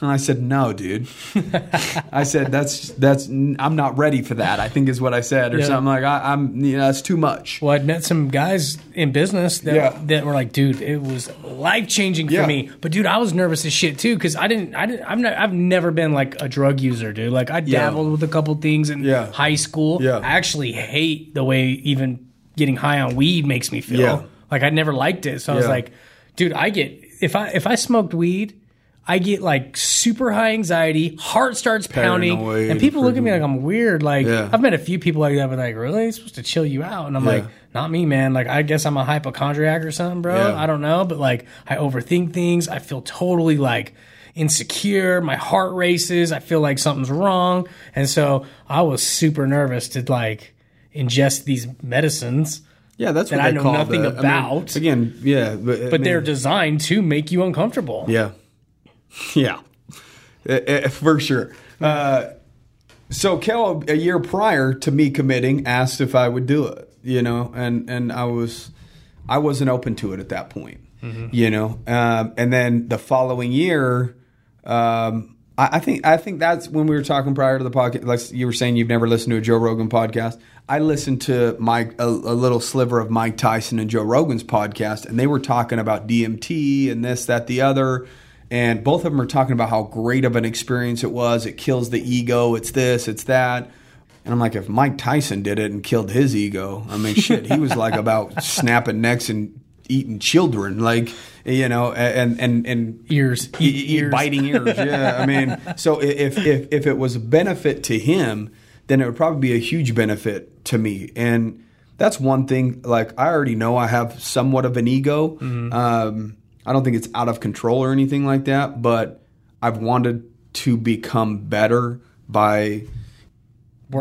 And I said, "No, dude." I said, "That's that's I'm not ready for that." I think is what I said, or Yeah. something like I, I'm. You know, that's too much. Well, I'd met some guys in business that, Yeah. that were like, dude, it was life changing for Yeah. me. But dude, I was nervous as shit too because I didn't, I didn't, I'm not, I've never been like a drug user, dude. Like I dabbled with a couple things in high school. Yeah. I actually hate the way even getting high on weed makes me feel. Yeah. Like I never liked it. So I was Yeah. like, dude, I get if I if I smoked weed. I get like super high anxiety, heart starts pounding, Paranoid, and people look at me like I'm weird. Like Yeah. I've met a few people like that, but like, really, it's supposed to chill you out? And I'm like, not me, man. Like, I guess I'm a hypochondriac or something, bro. Yeah. I don't know, but like, I overthink things. I feel totally like insecure. My heart races. I feel like something's wrong, and so I was super nervous to like ingest these medicines. Yeah, that's that what I know call nothing the- I mean, about. again, yeah, but, I but they're designed to make you uncomfortable. yeah, yeah, Eh, eh, for sure. Uh, so Kel, a year prior to me committing, asked if I would do it. You know, and and I was, I wasn't open to it at that point. You know, um, and then the following year, um, I, I think I think that's when we were talking prior to the podcast. Like you were saying, you've never listened to a Joe Rogan podcast. I listened to Mike a, a little sliver of Mike Tyson and Joe Rogan's podcast, and they were talking about DMT and this, that, the other. And both of them are talking about how great of an experience it was. It kills the ego. It's this. It's that. And I'm like, if Mike Tyson did it and killed his ego, I mean, shit, he was like about snapping necks and eating children, like you know, and and and Ears, e- e- ears. biting ears. Yeah, I mean, so if if if it was a benefit to him, then it would probably be a huge benefit to me. And that's one thing. Like I already know I have somewhat of an ego. Mm-hmm. Um, I don't think it's out of control or anything like that, but I've wanted to become better by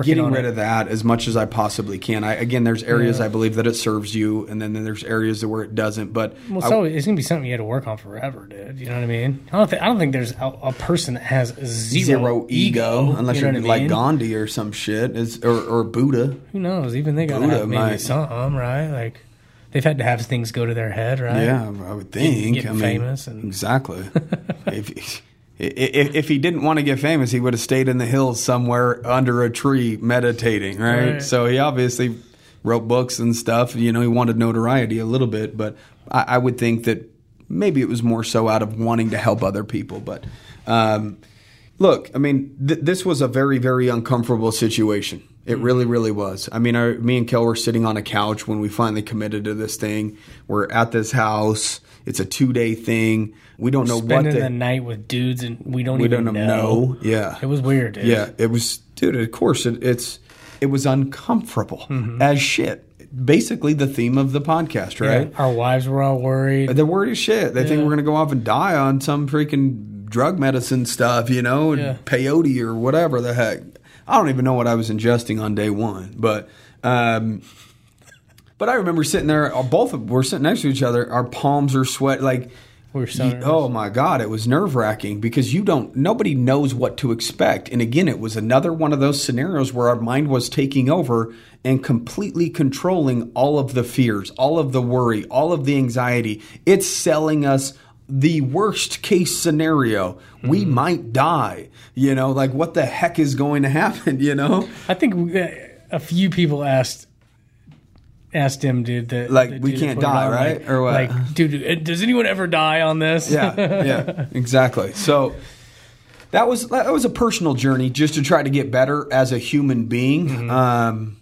getting rid it. of that as much as I possibly can. I, again, there's areas I believe that it serves you, and then, then there's areas where it doesn't. But Well, I- so it's gonna be something you had to work on forever, dude. You know what I mean? I don't think I don't think there's a, a person that has zero, zero ego, unless you know are what like? Gandhi or some shit, is, or, or Buddha. Who knows? Even they got Buddha have maybe might- something, right? Like they've had to have things go to their head, right? Yeah, I would think. getting I mean, famous and- exactly. if, if if he didn't want to get famous, he would have stayed in the hills somewhere under a tree meditating, right? Right. So he obviously wrote books and stuff. You know, he wanted notoriety a little bit, but I, I would think that maybe it was more so out of wanting to help other people. But um, look, I mean, th- this was a very, very uncomfortable situation. It really, really was. I mean, our, me and Kel were sitting on a couch when we finally committed to this thing. We're at this house. It's a two day thing. We don't know what Spending the, the night with dudes and we don't we even don't know. know. Yeah, It was weird, dude. yeah, it was, dude. Of course, it, it's it was uncomfortable Mm-hmm. as shit. Basically, the theme of the podcast, right? Our wives were all worried. They're worried as shit. They think we're gonna go off and die on some freaking drug medicine stuff, you know, and Yeah. peyote or whatever the heck. I don't even know what I was ingesting on day one, but. Um, but I remember sitting there. uh, Both of we're sitting next to each other. Our palms are sweat. Like We you- oh my god, it was nerve wracking because you don't. Nobody knows what to expect. And again, it was another one of those scenarios where our mind was taking over and completely controlling all of the fears, all of the worry, all of the anxiety. It's selling us the worst case scenario. We Mm-hmm. might die. You know, like what the heck is going to happen? You know. I think a few people asked asked him, dude, that Like, that we can't die, right? Like, Or what? Like, dude, does anyone ever die on this? yeah, yeah, exactly. So that was that was a personal journey just to try to get better as a human being. Mm-hmm. Um,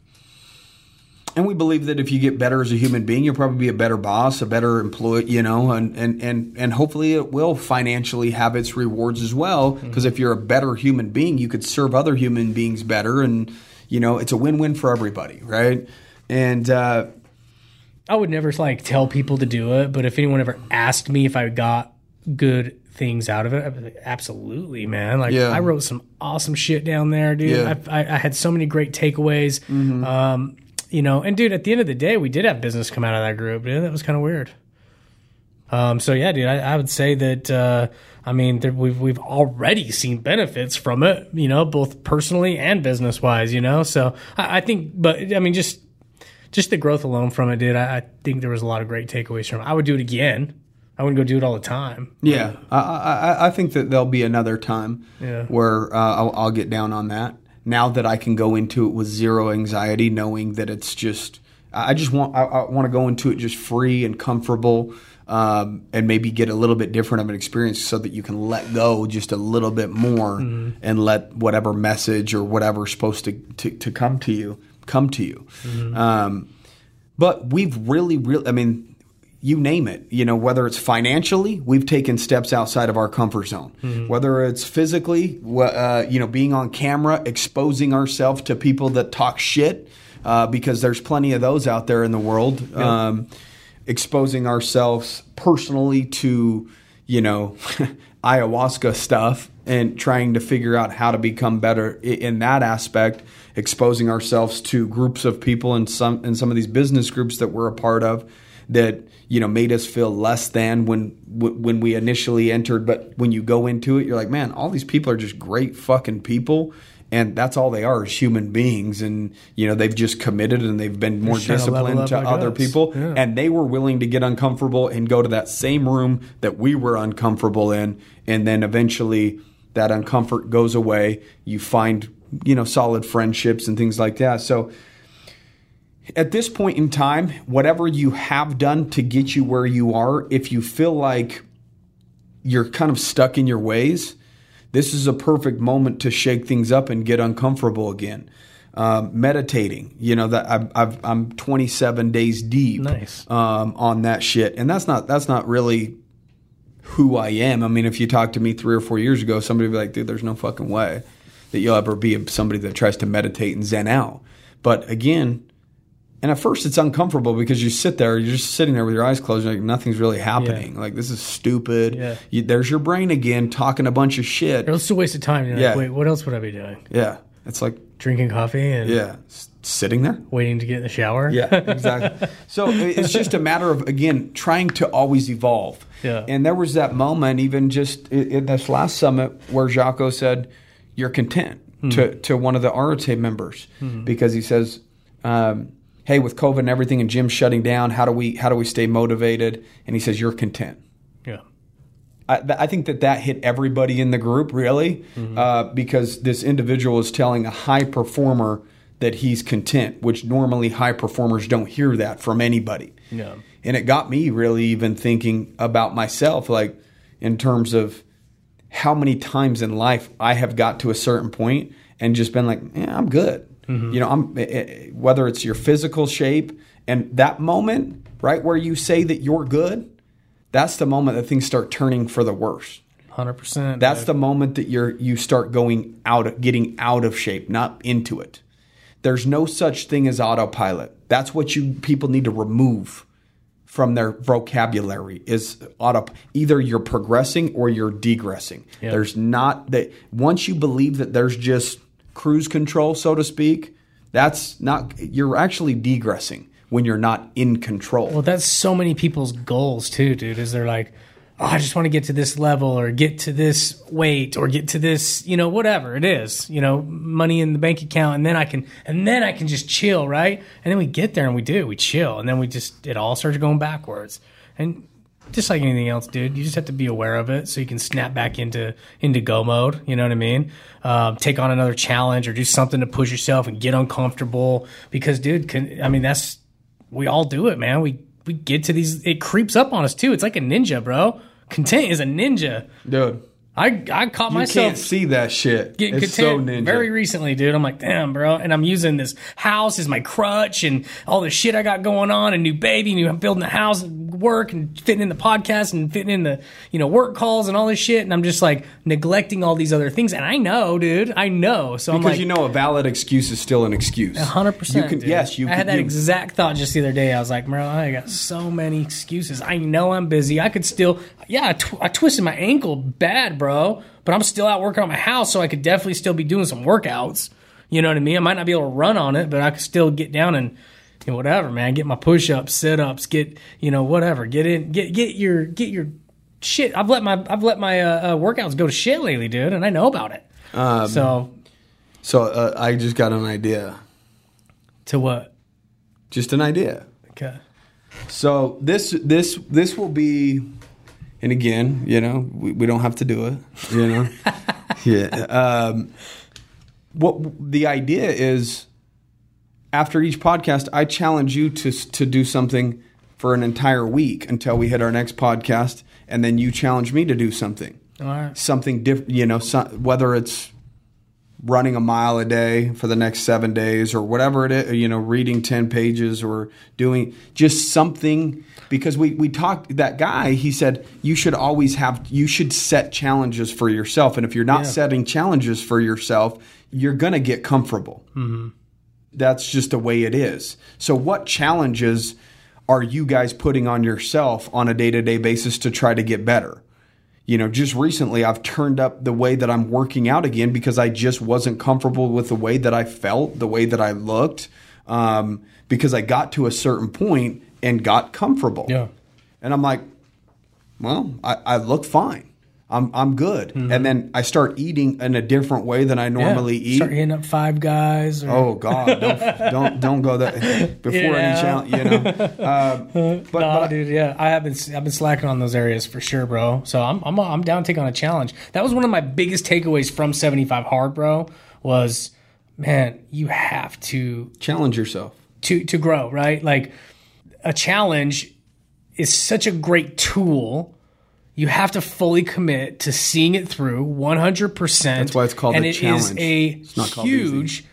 and we believe that if you get better as a human being, you'll probably be a better boss, a better employee, you know, and and and and hopefully it will financially have its rewards as well. Mm-hmm. Because if you're a better human being, you could serve other human beings better, and you know, it's a win-win for everybody, right? And uh, I would never like tell people to do it, but if anyone ever asked me if I got good things out of it, I'd be like, absolutely, man. Like Yeah. I wrote some awesome shit down there, dude. Yeah. I, I, I had so many great takeaways. Mm-hmm. Um, you know, and dude, at the end of the day, we did have business come out of that group. Dude, that was kind of weird. Um, so yeah, dude, I, I would say that. Uh, I mean, there, we've we've already seen benefits from it. You know, both personally and business wise. You know, so I, I think, but I mean, just just the growth alone from it, dude. I, I think there was a lot of great takeaways from it. I would do it again. I wouldn't go do it all the time. Yeah, I, I, I think that there'll be another time Yeah. where uh, I'll, I'll get down on that. Now that I can go into it with zero anxiety, knowing that it's just, I just want, I, I want to go into it just free and comfortable, um, and maybe get a little bit different of an experience, so that you can let go just a little bit more and let whatever message or whatever's supposed to, to, to come to you come to you. Um, but we've really, really, I mean, you name it, you know, whether it's financially, we've taken steps outside of our comfort zone. Whether it's physically, uh, you know, being on camera, exposing ourselves to people that talk shit, uh, because there's plenty of those out there in the world. Um, exposing ourselves personally to, you know, ayahuasca stuff and trying to figure out how to become better in that aspect, exposing ourselves to groups of people and some and some of these business groups that we're a part of that you know made us feel less than when when we initially entered. But when you go into it you're like man all these people are just great fucking people. And that's all they are is human beings. And you know they've just committed and they've been more to disciplined to other people. Yeah. and they were willing to get uncomfortable and go to that same room that we were uncomfortable in. And then eventually that uncomfort goes away. You find you know solid friendships and things like that. So at this point in time whatever you have done to get you where you are if you feel like you're kind of stuck in your ways this is a perfect moment to shake things up and get uncomfortable again. Um, meditating you know that I've, I've, i'm 27 days deep Nice. um, on that shit. And that's not that's not really who i am. I mean if you talked to me three or four years ago somebody would be like dude there's no fucking way that you'll ever be somebody that tries to meditate and zen out. But again and at first it's uncomfortable because you sit there, you're just sitting there with your eyes closed, like nothing's really happening. Like this is stupid. Yeah. You, there's your brain again talking a bunch of shit. It's a waste of time. You're Yeah. like, wait, what else would I be doing? Yeah. It's like, Drinking coffee and yeah, s- sitting there. waiting to get in the shower. Yeah, exactly. so it's just a matter of again trying to always evolve. Yeah. And there was that moment, even just in, this last summit, where Jocko said, "You're content." To to one of the Arate members because he says, um, "Hey, with COVID and everything and gym shutting down, how do we how do we stay motivated?" And he says, "You're content." yeah. I, th- I think that that hit everybody in the group really uh, because this individual is telling a high performer that he's content, which normally high performers don't hear that from anybody. Yeah. And it got me really even thinking about myself, like in terms of how many times in life I have got to a certain point and just been like, yeah, I'm good. You know, I'm eh, eh, whether it's your physical shape and that moment, right where you say that you're good, that's the moment that things start turning for the worse. Hundred percent. That's the moment that you're you start going out, getting out of shape, not into it. There's no such thing as autopilot. That's what you people need to remove from their vocabulary is auto. Either you're progressing or you're degressing. Yeah. There's not that once you believe that there's just cruise control, so to speak. That's not. You're actually degressing when you're not in control. Well, that's so many people's goals too, dude. Is they're like, oh, I just want to get to this level or get to this weight or get to this, you know, whatever it is, you know, money in the bank account, and then I can, and then I can just chill, right? And then we get there and we do, we chill, and then we just, it all starts going backwards, and just like anything else, dude, you just have to be aware of it so you can snap back into into go mode. You know what I mean? Um, take on another challenge or do something to push yourself and get uncomfortable because, dude, can, I mean that's we all do it, man. We we get to these. It creeps up on us too. It's like a ninja, bro. Content is a ninja. Dude, I I caught you myself You can't see that shit. getting it's so content ninja. very recently, dude. I'm like, damn, bro. And I'm using this house as my crutch and all the shit I got going on, a new baby, new I'm building a house, work, and fitting in the podcast and fitting in the you know work calls and all this shit. And I'm just like neglecting all these other things. And I know, dude. I know. So I'm because like, you know a valid excuse is still an excuse. hundred percent. You can dude. yes, you I had that you- exact thought just the other day. I was like, bro, I got so many excuses. I know I'm busy. I could still, yeah, I, tw- I twisted my ankle bad, bro, but I'm still out working on my house, so I could definitely still be doing some workouts. You know what I mean? I might not be able to run on it, but I could still get down and. Whatever, man. Get my push ups, sit ups, get you know whatever. Get in, get get your get your shit. I've let my I've let my uh, uh, workouts go to shit lately, dude, and I know about it. Um, so So uh, I just got an idea. to what? Just an idea. Okay. So this this this will be, and again, you know, we, we don't have to do it. You know, yeah. Um, what the idea is, after each podcast, I challenge you to to do something for an entire week until we hit our next podcast, and then you challenge me to do something. All right. something different, you know, so, whether it's running a mile a day for the next seven days or whatever it is, you know, reading 10 pages or doing just something. Because we, we talked, that guy, he said, you should always have, you should set challenges for yourself. And if you're not Yeah. setting challenges for yourself, you're going to get comfortable. Mm-hmm. That's just the way it is. So, what challenges are you guys putting on yourself on a day to day basis to try to get better? you know, just recently I've turned up the way that I'm working out again because I just wasn't comfortable with the way that I felt, the way that I looked, um, because I got to a certain point and got comfortable. Yeah. And I'm like, well, I, I look fine. I'm I'm good. Mm-hmm. And then I start eating in a different way than I normally eat. Start hitting up five guys. Or, Oh God! Don't don't don't go that before Yeah. any challenge. You know, uh, but, no, but dude, yeah, I have been I've been slacking on those areas for sure, bro. So I'm I'm I'm down to take on a challenge. That was one of my biggest takeaways from 75 hard, bro. Was man, you have to challenge yourself. to to grow, right? Like a challenge is such a great tool. You have to fully commit to seeing it through 100%. That's why it's called and a it is challenge. a It's not called huge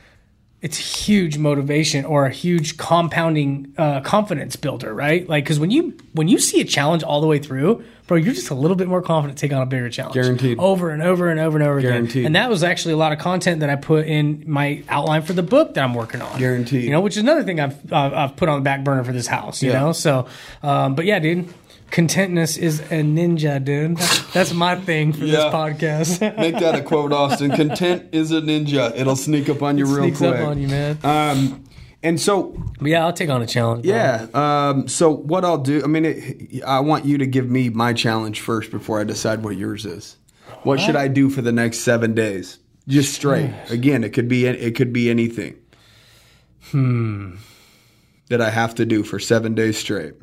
it's huge motivation or a huge compounding uh, confidence builder, right? Like cuz when you when you see a challenge all the way through, bro, you're just a little bit more confident to take on a bigger challenge. Guaranteed. Over and over and over and over again. Guaranteed. And that was actually a lot of content that I put in my outline for the book that I'm working on. Guaranteed. You know, which is another thing I've uh, I've put on the back burner for this house. You Yeah. know, so um, but yeah, dude, contentness is a ninja, dude. That's my thing for this podcast. Make that a quote, Austin. Content is a ninja. It'll sneak up on you real Sneaks quick. up on you, man. Um, and so But yeah, I'll take on a challenge. yeah. Um, so what I'll do, I mean, it, I want you to give me my challenge first before I decide what yours is. What should I do for the next seven days? Just straight. Again, it could be it could be anything. Hmm. That I have to do for seven days straight.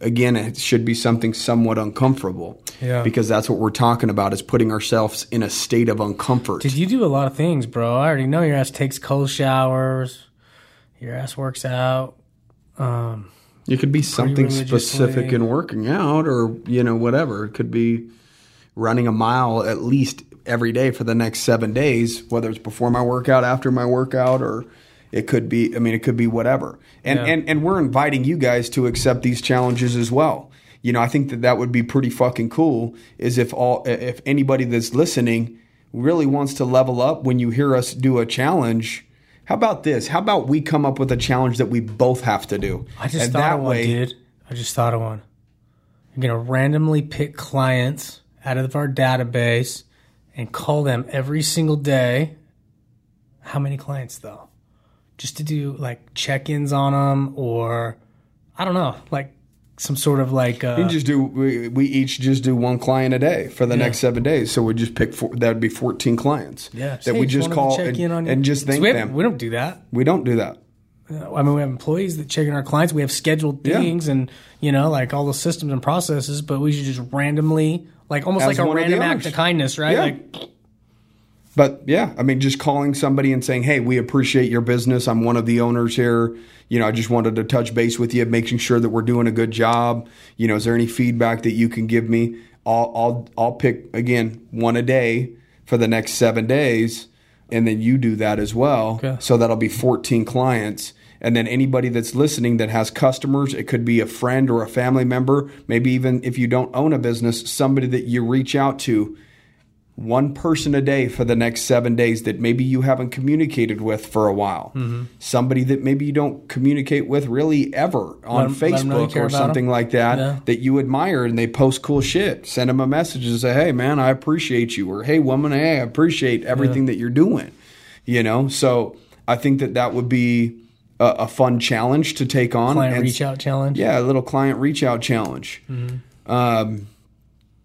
Again, it should be something somewhat uncomfortable. Yeah. Because that's what we're talking about is putting ourselves in a state of uncomfort. Did you do a lot of things, bro. I already know your ass takes cold showers. Your ass works out. Um, It could be something specific in working out or, you know, whatever. It could be running a mile at least every day for the next seven days, whether it's before my workout, after my workout, or it could be, I mean, it could be whatever. And, Yeah. and, and we're inviting you guys to accept these challenges as well. You know, I think that that would be pretty fucking cool is if all, if anybody that's listening really wants to level up when you hear us do a challenge, how about this? How about we come up with a challenge that we both have to do? I just And thought that of one, way- dude. I just thought of one. I'm gonna randomly pick clients out of our database and call them every single day. How many clients though? Just to do like check-ins on them, or I don't know, like some sort of like uh, We just do. We, we each just do one client a day for the next seven days. So we just pick. Four, that would be fourteen clients. yeah, that we just call check and, in on and just thank we have- them. We don't do that. We don't do that. I mean, we have employees that check in our clients. We have scheduled Yeah. things and, you know, like all the systems and processes, but we should just randomly, like almost As like a one of the random act of kindness, right? Yeah. Like, But yeah, I mean, just calling somebody and saying, "Hey, we appreciate your business. I'm one of the owners here. You know, I just wanted to touch base with you, making sure that we're doing a good job. You know, is there any feedback that you can give me? I'll I'll I'll pick again one a day for the next seven days, and then you do that as well. Okay. So that'll be 14 clients." And then anybody that's listening that has customers, it could be a friend or a family member, maybe even if you don't own a business, somebody that you reach out to one person a day for the next seven days that maybe you haven't communicated with for a while. Mm-hmm. Somebody that maybe you don't communicate with really ever on let 'em know you Facebook or something something 'em. like that Yeah. that you admire and they post cool shit. Send them a message and say, hey, man, I appreciate you. Or hey, woman, hey, I appreciate everything that you're doing. You know? So I think that that would be a, a fun challenge to take on. client And- reach out challenge. Yeah, a little client reach out challenge. Um,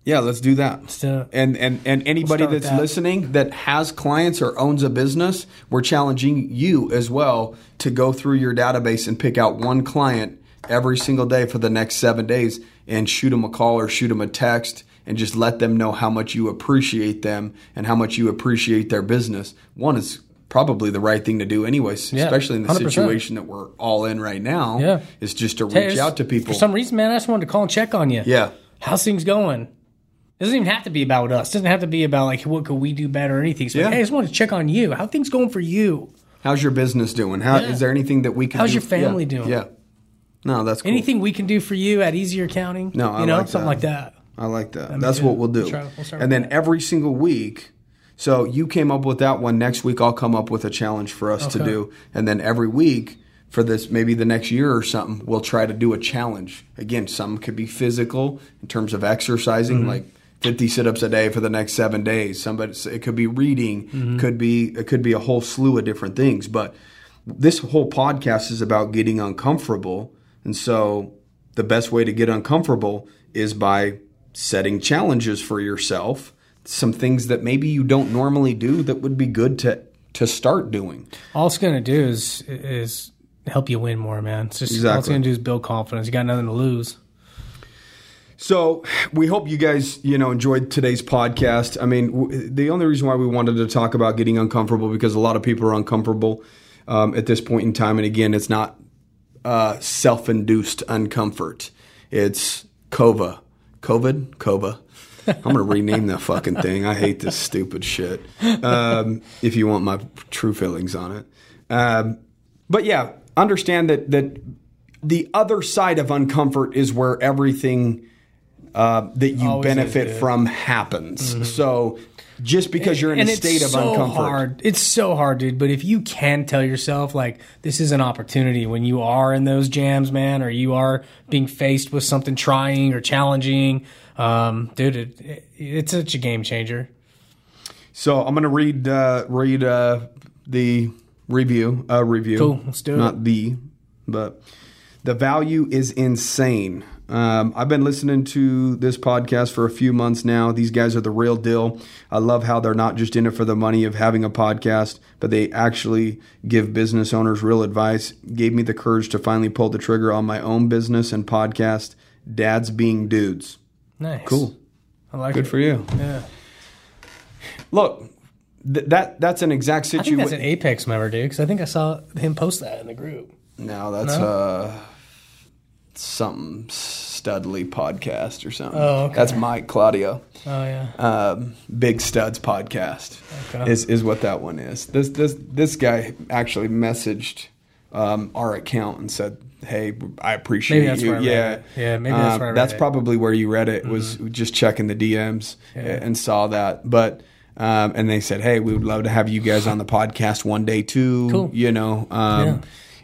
yeah, let's do that. Let's do. And and and anybody with that's that. listening that has clients or owns a business, we're challenging you as well to go through your database and pick out one client every single day for the next 7 days and shoot them a call or shoot them a text and just let them know how much you appreciate them and how much you appreciate their business. One is probably the right thing to do anyways, Yeah, especially in the 100%. situation that we're all in right now. Yeah. Is just to reach it's- out to people. For some reason, man, I just wanted to call and check on you. yeah. How's things going? It doesn't even have to be about us. It doesn't have to be about like what could we do better or anything. So Yeah. like, hey, I just want to check on you. How things going for you? How's your business doing? How is Yeah. there anything that we can do? How's do? your family yeah. doing? Yeah. No, that's cool. Anything we can do for you at easier accounting? No, I you know, like something that. like that. I like that. mean, That's what we'll do. we'll try- we'll and then every single week, so you came up with that one. Next week, I'll come up with a challenge for us to do. And then every week for this, maybe the next year or something, we'll try to do a challenge. Again, some could be physical in terms of exercising, Mm-hmm. like 50 sit-ups a day for the next seven days. Somebody, it could be reading, Mm-hmm. could be it could be a whole slew of different things. But this whole podcast is about getting uncomfortable, and so the best way to get uncomfortable is by setting challenges for yourself. Some things that maybe you don't normally do that would be good to to start doing. All it's gonna do is is help you win more, man. It's just all it's Exactly. gonna do is build confidence. You got nothing to lose. So we hope you guys, you know, enjoyed today's podcast. I mean, w- the only reason why we wanted to talk about getting uncomfortable because a lot of people are uncomfortable um, at this point in time, and again, it's not uh, self-induced uncomfort. It's COVA, COVID, COVA. I'm gonna rename that fucking thing. I hate this stupid shit. Um, if you want my true feelings on it, um, but yeah, understand that that the other side of uncomfort is where everything uh, that you Always is benefit from happens. So just because you're in and a state of so uncomfort, hard. It's so hard, dude. But if you can tell yourself like this is an opportunity when you are in those jams, man, or you are being faced with something trying or challenging, um, dude, it, it, it's such a game changer. So I'm going to read uh, read uh, the review. Uh, review. Cool, let's do it. Not the, but the value is insane. Um, I've been listening to this podcast for a few months now. These guys are the real deal. I love how they're not just in it for the money of having a podcast, but they actually give business owners real advice. Gave me the courage to finally pull the trigger on my own business and podcast. Dads being dudes. Nice, Cool. I like Good it. Good for you. Yeah, Look, th- that that's an exact situation. that's an Apex member, dude. Because I think I saw him post that in the group. No, that's uh something Studley podcast or something. Oh, okay. That's Mike Claudio, Oh yeah, um, Big Studs podcast Okay. is is what that one is. This this this guy actually messaged um, our account and said, "Hey, I appreciate you." I yeah. Yeah, maybe that's Um, where I read that's. Mm-hmm. probably where you read it. Was just checking the DMs and saw that, but. Um, and they said, "Hey, we would love to have you guys on the podcast one day too." Cool. You know, um, Yeah.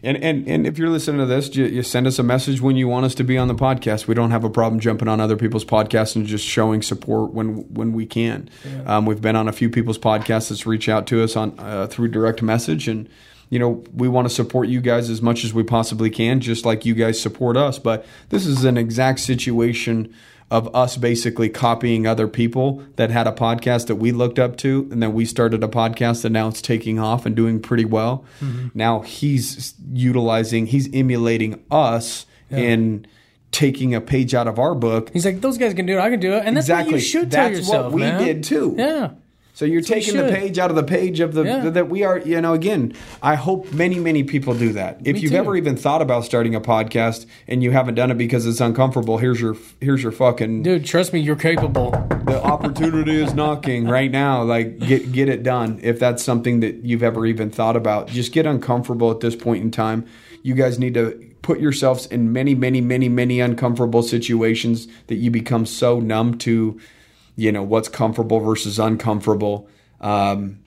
And, and and if you're listening to this, you, you send us a message when you want us to be on the podcast. We don't have a problem jumping on other people's podcasts and just showing support when when we can. Um, we've been on a few people's podcasts that's reach out to us on uh, through direct message, and you know we want to support you guys as much as we possibly can, just like you guys support us. But this is an exact situation of us basically copying other people that had a podcast that we looked up to and then we started a podcast and now it's taking off and doing pretty well mm-hmm. now he's utilizing he's emulating us in taking a page out of our book he's like those guys can do it. I can do it, and that's exactly what you should tell that's yourself. what we man. did too Yeah. So you're taking the page out of the page of the Yeah. that we are, you know, again, I hope many, many people do that. If Me you've too. ever even thought about starting a podcast and you haven't done it because it's uncomfortable, here's your here's your fucking Dude, trust me, you're capable. the opportunity is knocking right now. Like get get it done. If that's something that you've ever even thought about, just get uncomfortable at this point in time. You guys need to put yourselves in many, many, many, many uncomfortable situations that you become so numb to, you know, what's comfortable versus uncomfortable. Um,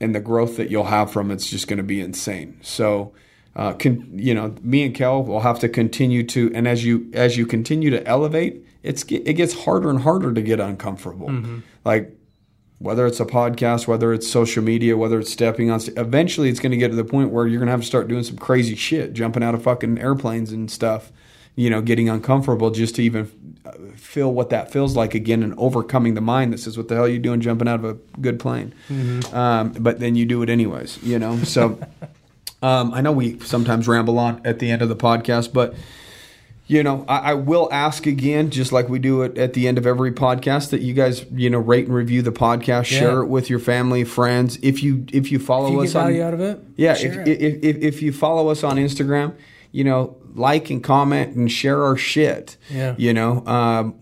and the growth that you'll have from it's just going to be insane. So, uh, con, you know, me and Kel will have to continue to, and as you as you continue to elevate, it's it gets harder and harder to get uncomfortable. Like whether it's a podcast, whether it's social media, whether it's stepping on, st- eventually it's going to get to the point where you're going to have to start doing some crazy shit, jumping out of fucking airplanes and stuff. You know, getting uncomfortable just to even uh, feel what that feels like again, and overcoming the mind that says, "What the hell are you doing jumping out of a good plane?" Um, but then you do it anyways. You know, so. Um, I know we sometimes ramble on at the end of the podcast, but you know, I, I will ask again, just like we do it at the end of every podcast, that you guys, you know, rate and review the podcast, share it with your family, friends. If you if you follow If you us on, value out of it, yeah, if, if, if if you follow us on Instagram, you know, like and comment and share our shit. Yeah. you know, um,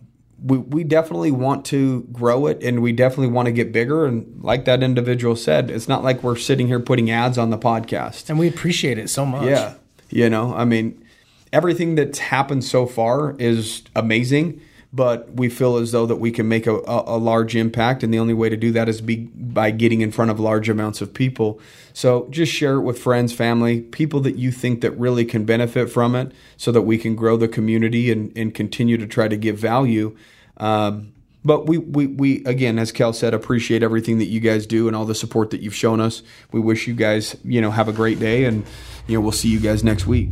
we we definitely want to grow it, and we definitely want to get bigger. And like that individual said, it's not like we're sitting here putting ads on the podcast. and we appreciate it so much. Yeah. You know, I mean, everything that's happened so far is amazing, but we feel as though that we can make a, a, a large impact, and the only way to do that is be by getting in front of large amounts of people. So just share it with friends, family, people that you think that really can benefit from it, so that we can grow the community and, and continue to try to give value. Um, But we, we, we, again, as Kel said, appreciate everything that you guys do and all the support that you've shown us. We wish you guys, you know, have a great day and, you know, we'll see you guys next week.